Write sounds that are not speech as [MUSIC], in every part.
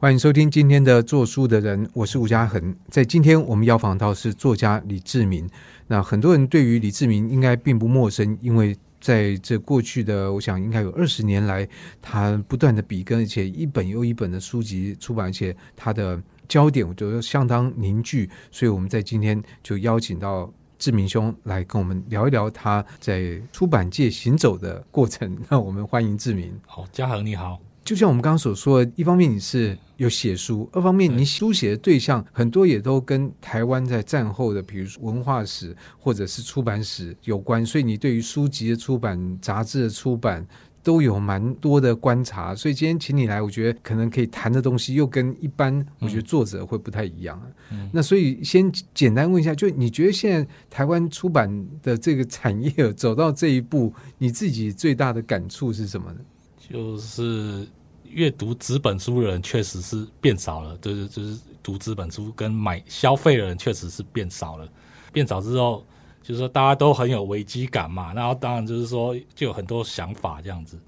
欢迎收听今天的做书的人，我是吴家恒。在今天我们要访到是作家李志明。那很多人对于李志明应该并不陌生，因为在这过去的，我想应该有二十年来，他不断的笔耕，而且一本又一本的书籍出版，而且他的焦点我觉得相当凝聚。所以我们在今天就邀请到志明兄来跟我们聊一聊他在出版界行走的过程。那我们欢迎志明。好，嘉恒你好。就像我们刚刚所说的，一方面你是有写书，二方面你书写的对象很多也都跟台湾在战后的，比如说文化史或者是出版史有关，所以你对于书籍的出版、杂志的出版都有蛮多的观察。所以今天请你来，我觉得可能可以谈的东西又跟一般我觉得作者会不太一样。嗯、那所以先简单问一下，就你觉得现在台湾出版的这个产业走到这一步，你自己最大的感触是什么呢？就是阅读纸本书的人确实是变少了，就是就是读纸本书跟买消费的人确实是变少了。变少之后，就是说大家都很有危机感嘛，然后当然就是说就有很多想法这样子。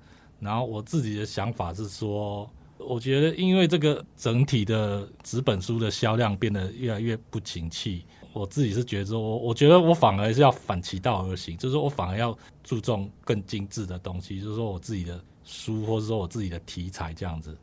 然后我自己的想法是说，我觉得因为这个整体的纸本书的销量变得越来越不景气，我自己是觉得说，我我觉得我反而是要反其道而行，就是说我反而要注重更精致的东西，就是说我自己的。书，或者说我自己的题材这样子，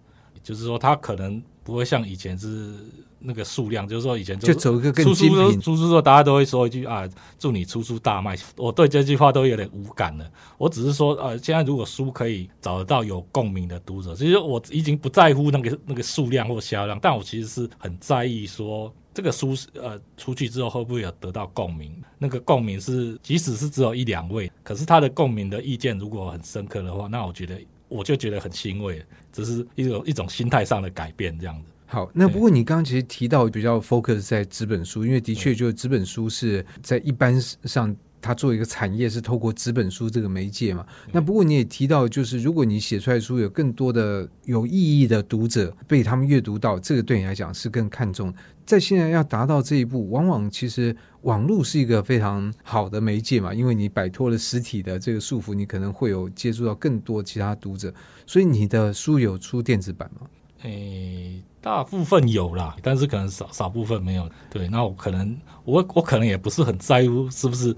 就是说它可能不会像以前是那个数量，就是说以前就走一个更精品，出书之后大家都会说一句啊，祝你出书大卖。我对这句话都有点无感了。我只是说，呃，现在如果书可以找得到有共鸣的读者，其实我已经不在乎那个那个数量或销量，但我其实是很在意说。这个书呃出去之后会不会有得到共鸣？那个共鸣是即使是只有一两位，可是他的共鸣的意见如果很深刻的话，那我觉得我就觉得很欣慰，只是一种一种心态上的改变，这样子。好，那不过你刚刚其实提到比较 focus 在纸本书，因为的确就是纸本书是在一般上。它作为一个产业是透过纸本书这个媒介嘛？那不过你也提到，就是如果你写出来的书有更多的有意义的读者被他们阅读到，这个对你来讲是更看重。在现在要达到这一步，往往其实网络是一个非常好的媒介嘛，因为你摆脱了实体的这个束缚，你可能会有接触到更多其他读者。所以你的书有出电子版吗？诶，大部分有啦，但是可能少少部分没有。对，那我可能我我可能也不是很在乎是不是。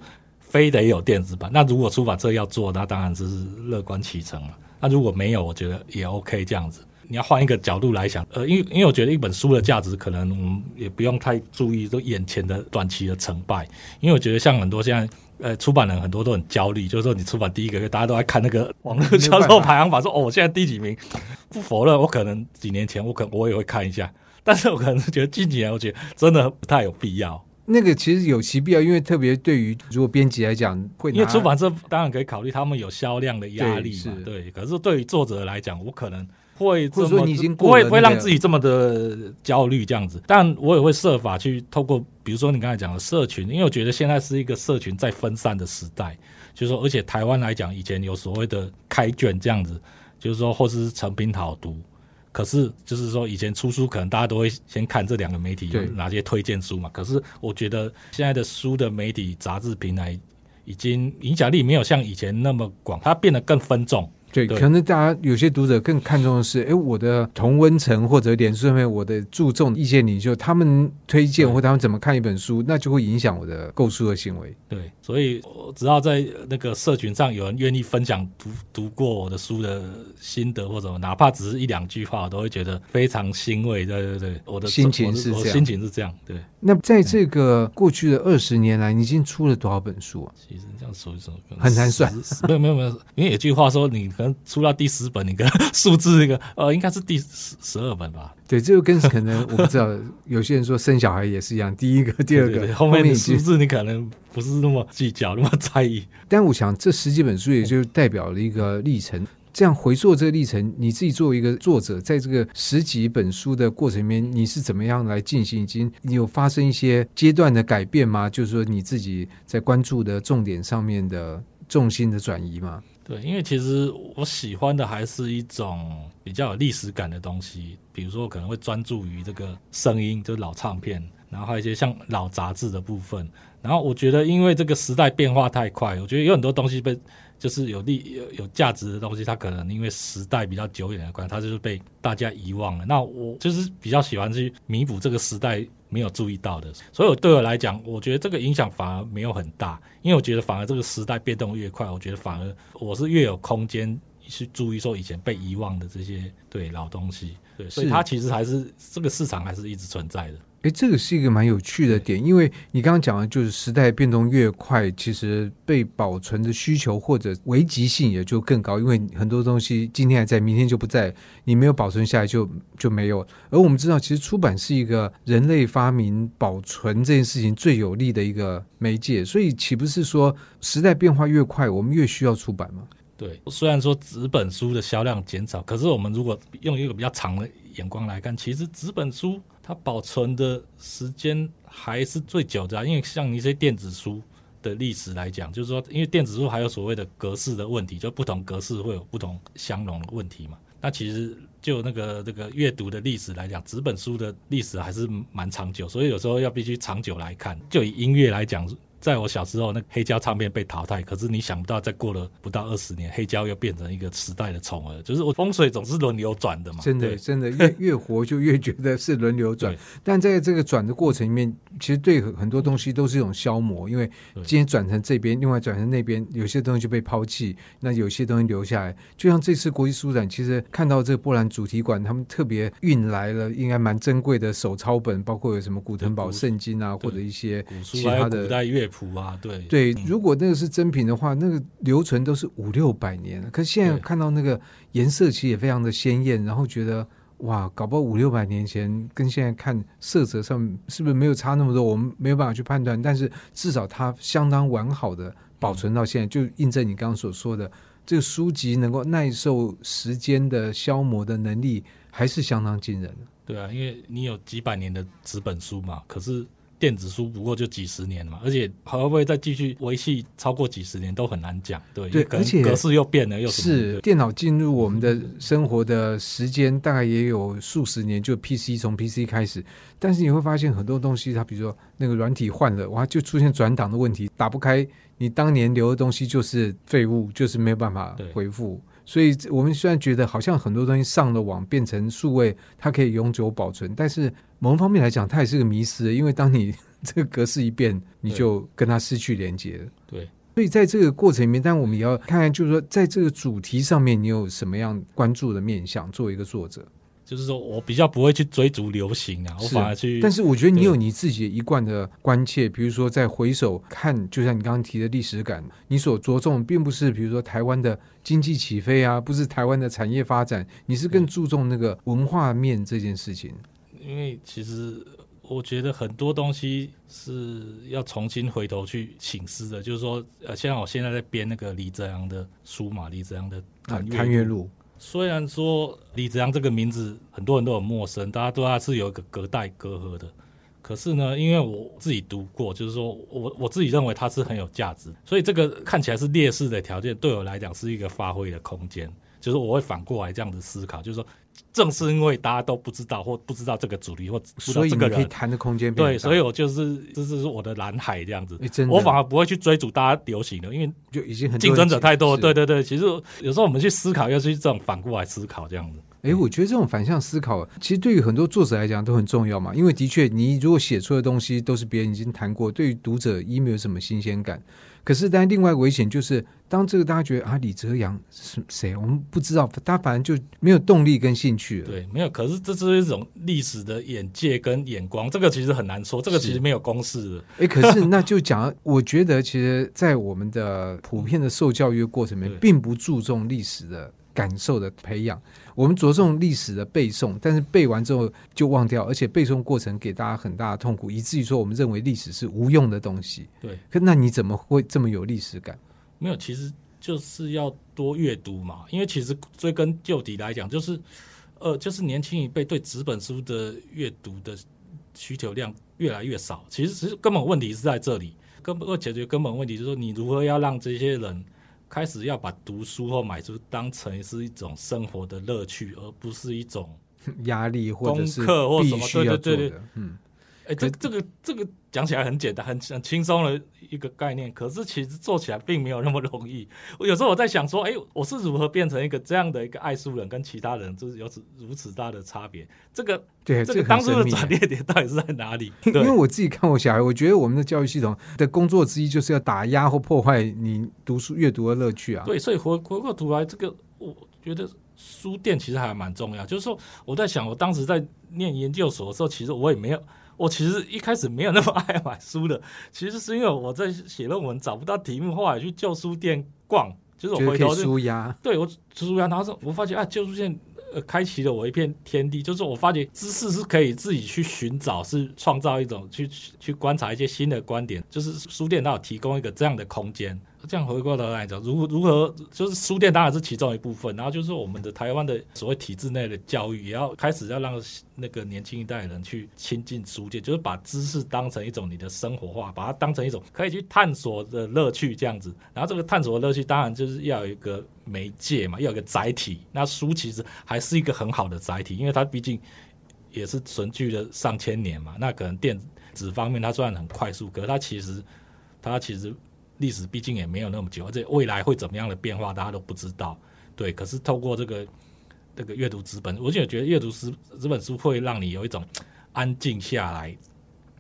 非得有电子版，那如果出版社要做，那当然是乐观其成了。那如果没有，我觉得也 OK 这样子。你要换一个角度来想，呃，因为因为我觉得一本书的价值，可能我们也不用太注意说眼前的短期的成败。因为我觉得像很多现在呃出版人很多都很焦虑，就是说你出版第一个月，大家都在看那个 [LAUGHS] 网络销售排行榜，说哦，我现在第几名？不否认，我可能几年前我可能我也会看一下，但是我可能是觉得近几年，我觉得真的不太有必要。那个其实有其必要，因为特别对于如果编辑来讲，会因为出版社当然可以考虑他们有销量的压力嘛，对，对。可是对于作者来讲，我可能会这么说你已经不会不会让自己这么的焦虑这样子，但我也会设法去透过，比如说你刚才讲的社群，因为我觉得现在是一个社群在分散的时代，就是说，而且台湾来讲，以前有所谓的开卷这样子，就是说，或是成品好读。可是，就是说，以前出书可能大家都会先看这两个媒体有哪些推荐书嘛。可是，我觉得现在的书的媒体、杂志平台已经影响力没有像以前那么广，它变得更分众。对，可能大家有些读者更看重的是，哎，我的同温层或者脸书上面我的注重意见领袖，他们推荐或他们怎么看一本书，那就会影响我的购书的行为。对，所以我只要在那个社群上有人愿意分享读读过我的书的心得或者哪怕只是一两句话，我都会觉得非常欣慰。对对对，我的心情是这样，心情是这样。对。那在这个过去的二十年来，你已经出了多少本书啊？其实这样说一说很难算。没有没有没有，因为有句话说，你可能出到第十本，那个 [LAUGHS] 数字那个呃，应该是第十十二本吧？对，这个跟可能我不知道。有些人说生小孩也是一样，第一个、第二个，[LAUGHS] 对对对，后面的数字你可能不是那么计较、那么在意。[LAUGHS] 但我想，这十几本书也就代表了一个历程。这样回溯这个历程，你自己作为一个作者，在这个十几本书的过程里面，你是怎么样来进行？已经你有发生一些阶段的改变吗？就是说你自己在关注的重点上面的重心的转移吗？对，因为其实我喜欢的还是一种比较有历史感的东西，比如说可能会专注于这个声音，就是老唱片，然后还有一些像老杂志的部分。然后我觉得，因为这个时代变化太快，我觉得有很多东西被。就是有利有有价值的东西，它可能因为时代比较久远的关系，它就是被大家遗忘了。那我就是比较喜欢去弥补这个时代没有注意到的，所以我对我来讲，我觉得这个影响反而没有很大，因为我觉得反而这个时代变动越快，我觉得反而我是越有空间去注意说以前被遗忘的这些对老东西，对，所以它其实还是这个市场还是一直存在的。哎，这个是一个蛮有趣的点，因为你刚刚讲的，就是时代变动越快，其实被保存的需求或者危急性也就更高，因为很多东西今天还在，明天就不在，你没有保存下来就就没有。而我们知道，其实出版是一个人类发明保存这件事情最有利的一个媒介，所以岂不是说时代变化越快，我们越需要出版吗？对，虽然说纸本书的销量减少，可是我们如果用一个比较长的眼光来看，其实纸本书。它保存的时间还是最久的，因为像一些电子书的历史来讲，就是说，因为电子书还有所谓的格式的问题，就不同格式会有不同相容的问题嘛。那其实就那个这个阅读的历史来讲，纸本书的历史还是蛮长久，所以有时候要必须长久来看。就以音乐来讲。在我小时候，那黑胶唱片被淘汰，可是你想不到，再过了不到二十年，黑胶又变成一个时代的宠儿。就是我风水总是轮流转的嘛。真的，真的越 [LAUGHS] 越活就越觉得是轮流转。但在这个转的过程里面，其实对很多东西都是一种消磨，因为今天转成这边，另外转成那边，有些东西就被抛弃，那有些东西留下来。就像这次国际书展，其实看到这个波兰主题馆，他们特别运来了应该蛮珍贵的手抄本，包括有什么古腾堡圣经啊，或者一些其他的古代乐。谱啊，对对，如果那个是真品的话，那个留存都是五六百年。可是现在看到那个颜色其实也非常的鲜艳，然后觉得哇，搞不好五六百年前跟现在看色泽上是不是没有差那么多？我们没有办法去判断，但是至少它相当完好的保存到现在，就印证你刚刚所说的，这个书籍能够耐受时间的消磨的能力还是相当惊人的。对啊，因为你有几百年的纸本书嘛，可是。电子书不过就几十年嘛，而且会不会再继续维系超过几十年都很难讲。对，对，而且格式又变了，又是电脑进入我们的生活的时间大概也有数十年，就 PC 从 PC 开始，但是你会发现很多东西，它比如说那个软体换了，哇，就出现转档的问题，打不开，你当年留的东西就是废物，就是没有办法回复。所以我们虽然觉得好像很多东西上了网变成数位，它可以永久保存，但是某方面来讲，它也是个迷失。因为当你这个格式一变，你就跟它失去连接了。对，所以在这个过程里面，但我们也要看看，就是说在这个主题上面，你有什么样关注的面向？作为一个作者。就是说我比较不会去追逐流行啊，我反而去。但是我觉得你有你自己一贯的关切，比如说在回首看，就像你刚刚提的历史感，你所着重并不是比如说台湾的经济起飞啊，不是台湾的产业发展，你是更注重那个文化面这件事情。因为其实我觉得很多东西是要重新回头去醒思的，就是说，呃，像我现在在编那个李泽阳的书嘛，李泽阳的《探月录》。虽然说李子阳这个名字很多人都很陌生，大家对他是有一个隔代隔阂的。可是呢，因为我自己读过，就是说我我自己认为他是很有价值，所以这个看起来是劣势的条件，对我来讲是一个发挥的空间。就是我会反过来这样子思考，就是说，正是因为大家都不知道或不知道这个主力或不知道这个人，可以谈的空间对，所以我就是这是我的蓝海这样子。我反而不会去追逐大家流行的，因为就已经很竞争者太多了。对对对，其实有时候我们去思考，要去这种反过来思考这样子。哎，我觉得这种反向思考，其实对于很多作者来讲都很重要嘛。因为的确，你如果写出的东西都是别人已经谈过，对于读者一没有什么新鲜感。可是，但另外危险就是，当这个大家觉得啊，李泽阳是谁？我们不知道，他反正就没有动力跟兴趣了。对，没有。可是这是一种历史的眼界跟眼光，这个其实很难说，这个其实没有公式的。哎，可是那就讲，我觉得其实，在我们的普遍的受教育的过程里面，并不注重历史的。感受的培养，我们着重历史的背诵，但是背完之后就忘掉，而且背诵过程给大家很大的痛苦，以至于说我们认为历史是无用的东西。对，可那你怎么会这么有历史感？没有，其实就是要多阅读嘛。因为其实追根究底来讲，就是呃，就是年轻一辈对纸本书的阅读的需求量越来越少。其实，其实根本问题是在这里，根本要解决根本问题，就是说你如何要让这些人。开始要把读书或买书当成是一种生活的乐趣，而不是一种 [LAUGHS] 压力或者是功课或什么。对对对对，嗯，哎，这这个这个讲起来很简单，很很轻松的一个概念，可是其实做起来并没有那么容易。我有时候我在想说，哎，我是如何变成一个这样的一个爱书人，跟其他人就是有此如此大的差别？这个对，这个当初的转捩点到底是在哪里？[LAUGHS] 因为我自己看我小孩，我觉得我们的教育系统的工作之一就是要打压或破坏你读书阅读的乐趣啊。对，所以回回过头来，这个我觉得。书店其实还蛮重要，就是说我在想，我当时在念研究所的时候，其实我也没有，我其实一开始没有那么爱买书的，其实是因为我在写论文找不到题目，后来去旧书店逛，就是我回头就书压，对我书压，然后说我发现啊，旧书店呃开启了我一片天地，就是我发觉知识是可以自己去寻找，是创造一种去去观察一些新的观点，就是书店它有提供一个这样的空间。这样回过头来讲，如如何就是书店当然是其中一部分，然后就是我们的台湾的所谓体制内的教育，也要开始要让那个年轻一代人去亲近书店，就是把知识当成一种你的生活化，把它当成一种可以去探索的乐趣这样子。然后这个探索的乐趣当然就是要有一个媒介嘛，要有一个载体。那书其实还是一个很好的载体，因为它毕竟也是存续了上千年嘛。那可能电子方面它虽然很快速，可是它其实它其实。历史毕竟也没有那么久，而且未来会怎么样的变化，大家都不知道。对，可是透过这个这个阅读纸本，我就觉得阅读纸纸本书会让你有一种安静下来，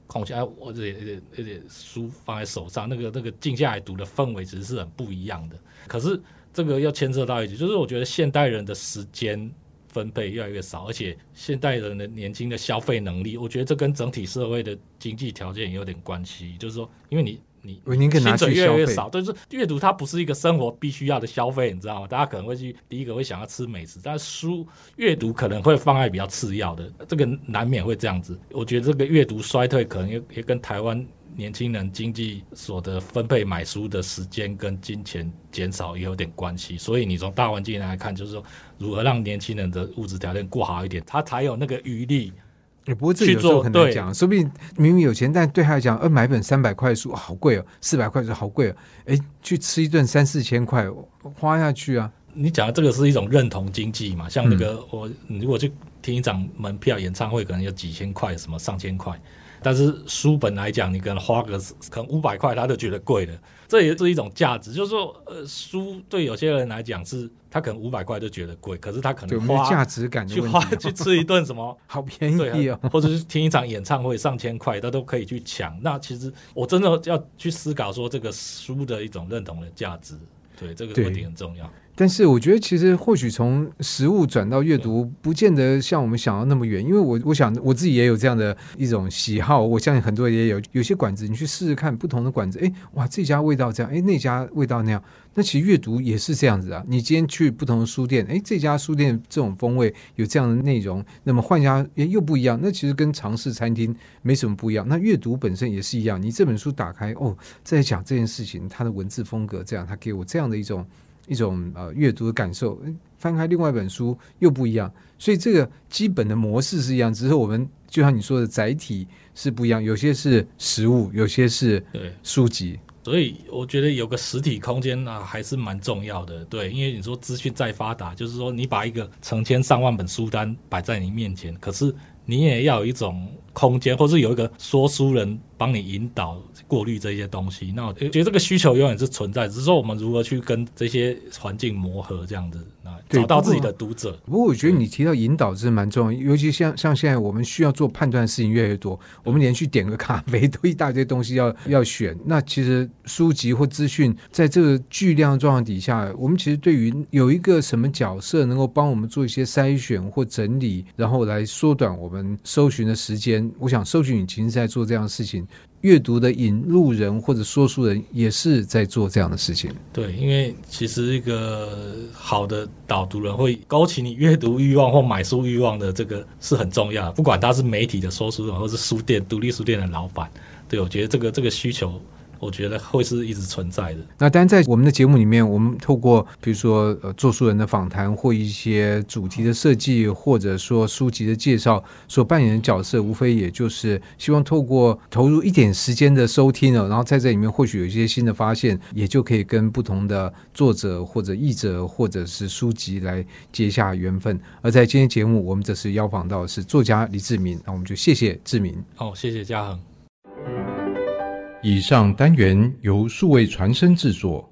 空下来，我这这这书放在手上，那个那个静下来读的氛围其实是很不一样的。可是这个要牵涉到一点，就是我觉得现代人的时间分配越来越少，而且现代人的年轻的消费能力，我觉得这跟整体社会的经济条件也有点关系。就是说，因为你。你薪水越来越少，但是阅读它不是一个生活必须要的消费，你知道吗？大家可能会去第一个会想要吃美食，但是书阅读可能会放在比较次要的，这个难免会这样子。我觉得这个阅读衰退可能也也跟台湾年轻人经济所得分配买书的时间跟金钱减少也有点关系。所以你从大环境来看，就是说如何让年轻人的物质条件过好一点，他才有那个余力。也不过这有时候很难讲，说不定明明有钱，但对他来讲，呃，买本三百块书好贵哦，四百块书好贵哦，哎，去吃一顿三四千块花下去啊！你讲的这个是一种认同经济嘛？像那个我，你如果去听一场门票演唱会，可能有几千块，什么上千块。但是书本来讲，你可能花个可能五百块，他都觉得贵了。这也是一种价值，就是说，呃，书对有些人来讲是，他可能五百块就觉得贵，可是他可能花价值感去花去吃一顿什么 [LAUGHS] 好便宜哦，[LAUGHS] 或者是听一场演唱会上千块，他都可以去抢。那其实我真的要去思考说，这个书的一种认同的价值，对这个问题很重要。但是我觉得，其实或许从实物转到阅读，不见得像我们想要那么远。因为我我想我自己也有这样的一种喜好，我相信很多人也有。有些馆子你去试试看，不同的馆子，哎，哇，这家味道这样，哎，那家味道那样。那其实阅读也是这样子啊。你今天去不同的书店，哎，这家书店这种风味有这样的内容，那么换家哎又不一样。那其实跟尝试餐厅没什么不一样。那阅读本身也是一样。你这本书打开，哦，在讲这件事情，它的文字风格这样，它给我这样的一种。一种呃阅读的感受，翻开另外一本书又不一样，所以这个基本的模式是一样，只是我们就像你说的载体是不一样，有些是实物，有些是对。书籍，所以我觉得有个实体空间啊还是蛮重要的，对，因为你说资讯再发达，就是说你把一个成千上万本书单摆在你面前，可是你也要有一种空间，或是有一个说书人帮你引导。过滤这些东西，那我觉得这个需求永远是存在，只是说我们如何去跟这些环境磨合，这样子，那找到自己的读者。不过我觉得你提到引导是蛮重要，尤其像像现在我们需要做判断的事情越来越多，我们连续点个咖啡都一大堆东西要要选。那其实书籍或资讯在这个巨量状况底下，我们其实对于有一个什么角色能够帮我们做一些筛选或整理，然后来缩短我我们搜寻的时间，我想搜寻引擎是在做这样的事情。阅读的引路人或者说书人也是在做这样的事情。对，因为其实一个好的导读人会勾起你阅读欲望或买书欲望的，这个是很重要。不管他是媒体的说书人，或是书店独立书店的老板，对，我觉得这个这个需求我觉得会是一直存在的。那当然，在我们的节目里面，我们透过比如说呃，做书人的访谈或一些主题的设计，或者说书籍的介绍，所扮演的角色，无非也就是希望透过投入一点时间的收听了，然后在这里面或许有一些新的发现，也就可以跟不同的作者或者译者或者是书籍来结下缘分。而在今天节目，我们则是邀访到的是作家李志明，那我们就谢谢志明。哦，谢谢嘉恒。以上单元由数位传声制作。